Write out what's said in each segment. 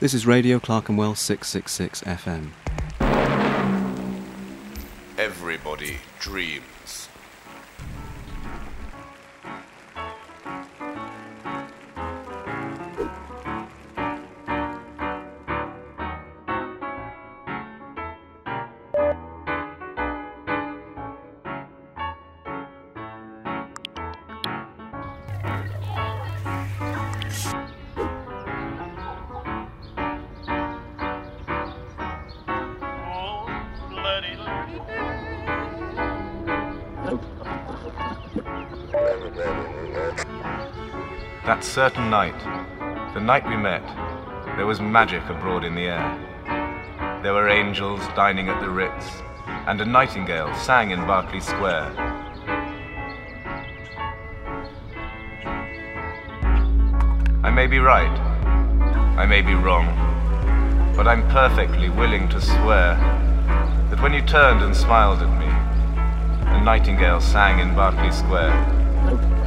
This is Radio Clerkenwell 666 FM. Everybody dreams. That certain night, the night we met, there was magic abroad in the air. There were angels dining at the Ritz, and a nightingale sang in Berkeley Square. I may be right, I may be wrong, but I'm perfectly willing to swear that when you turned and smiled at me, a nightingale sang in Berkeley Square.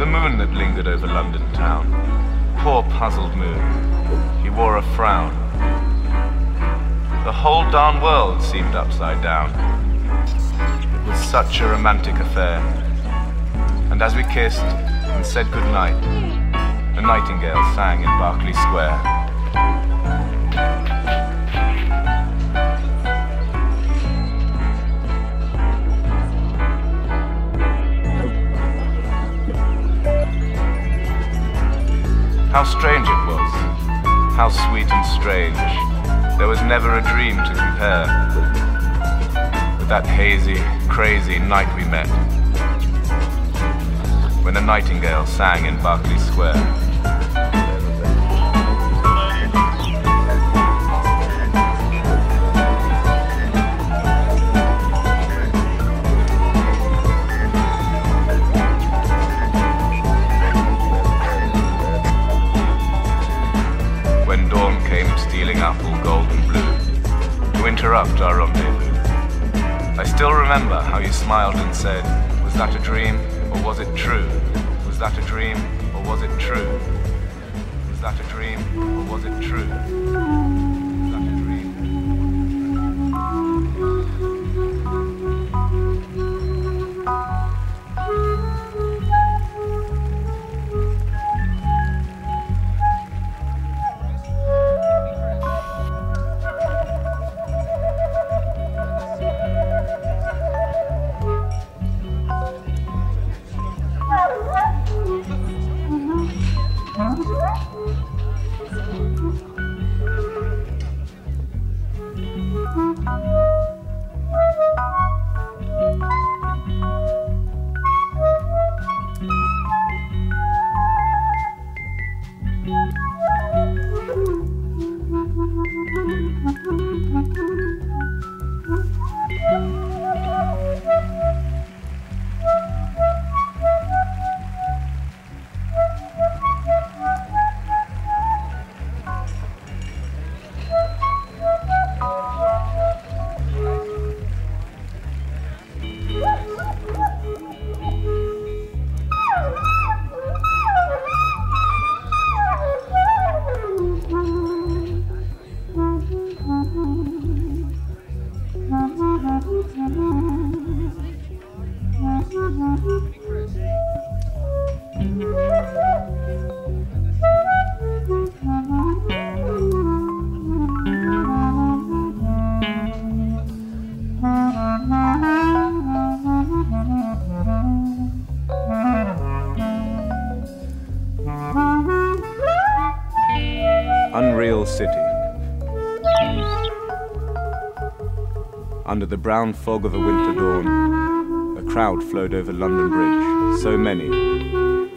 The moon that lingered over London town. Poor puzzled moon. He wore a frown. The whole darn world seemed upside down. It was such a romantic affair. And as we kissed and said goodnight, a nightingale sang in Berkeley Square. How strange it was. How sweet and strange. There was never a dream to compare with that hazy, crazy night we met. When a nightingale sang in Berkeley Square. Interrupt our rendezvous. I still remember how you smiled and said, Was that a dream or was it true? Was that a dream or was it true? City. Under the brown fog of a winter dawn, a crowd flowed over London Bridge. So many.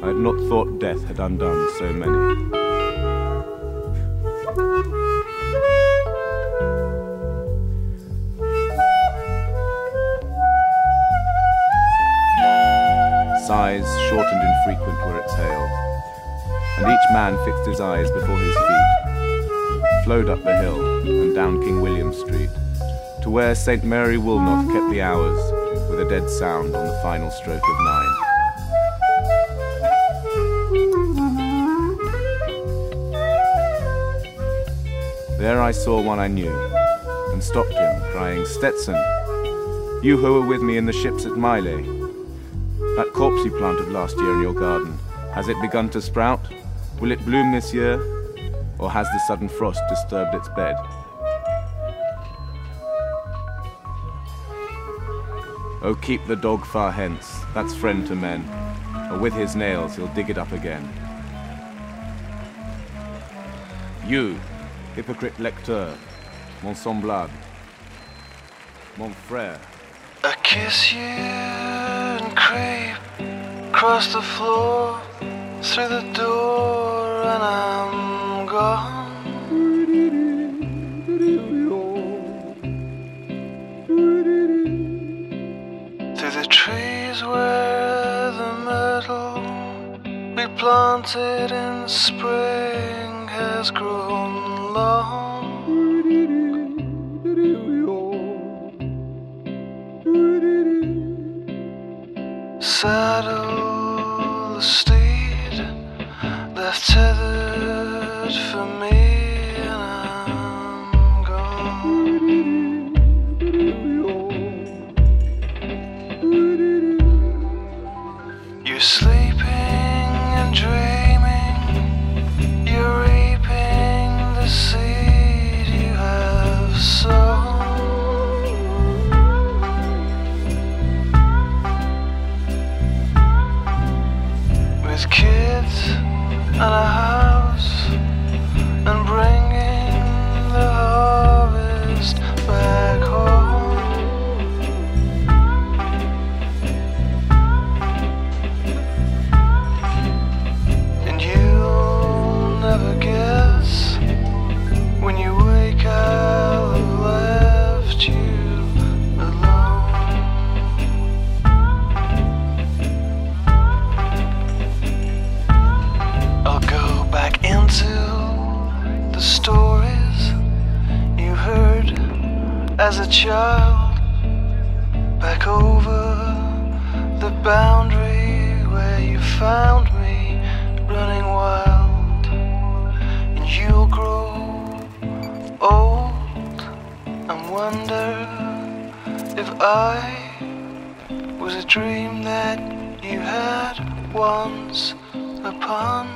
I had not thought death had undone so many. Sighs, short and infrequent, were exhaled, and each man fixed his eyes before his feet, flowed up the hill and down King William Street to where St. Mary Woolnoth kept the hours with a dead sound on the final stroke of nine. There I saw one I knew and stopped him, crying, Stetson, you who were with me in the ships at Mylae, that corpse you planted last year in your garden, has it begun to sprout? Will it bloom this year? Or has the sudden frost disturbed its bed? Oh, keep the dog far hence, that's friend to men, or with his nails he'll dig it up again. You, hypocrite lecteur, mon semblable, mon frère. I kiss you and creep across the floor through the door planted in spring has grown long. Boundary where you found me running wild, and you'll grow old. And wonder if I was a dream that you had once upon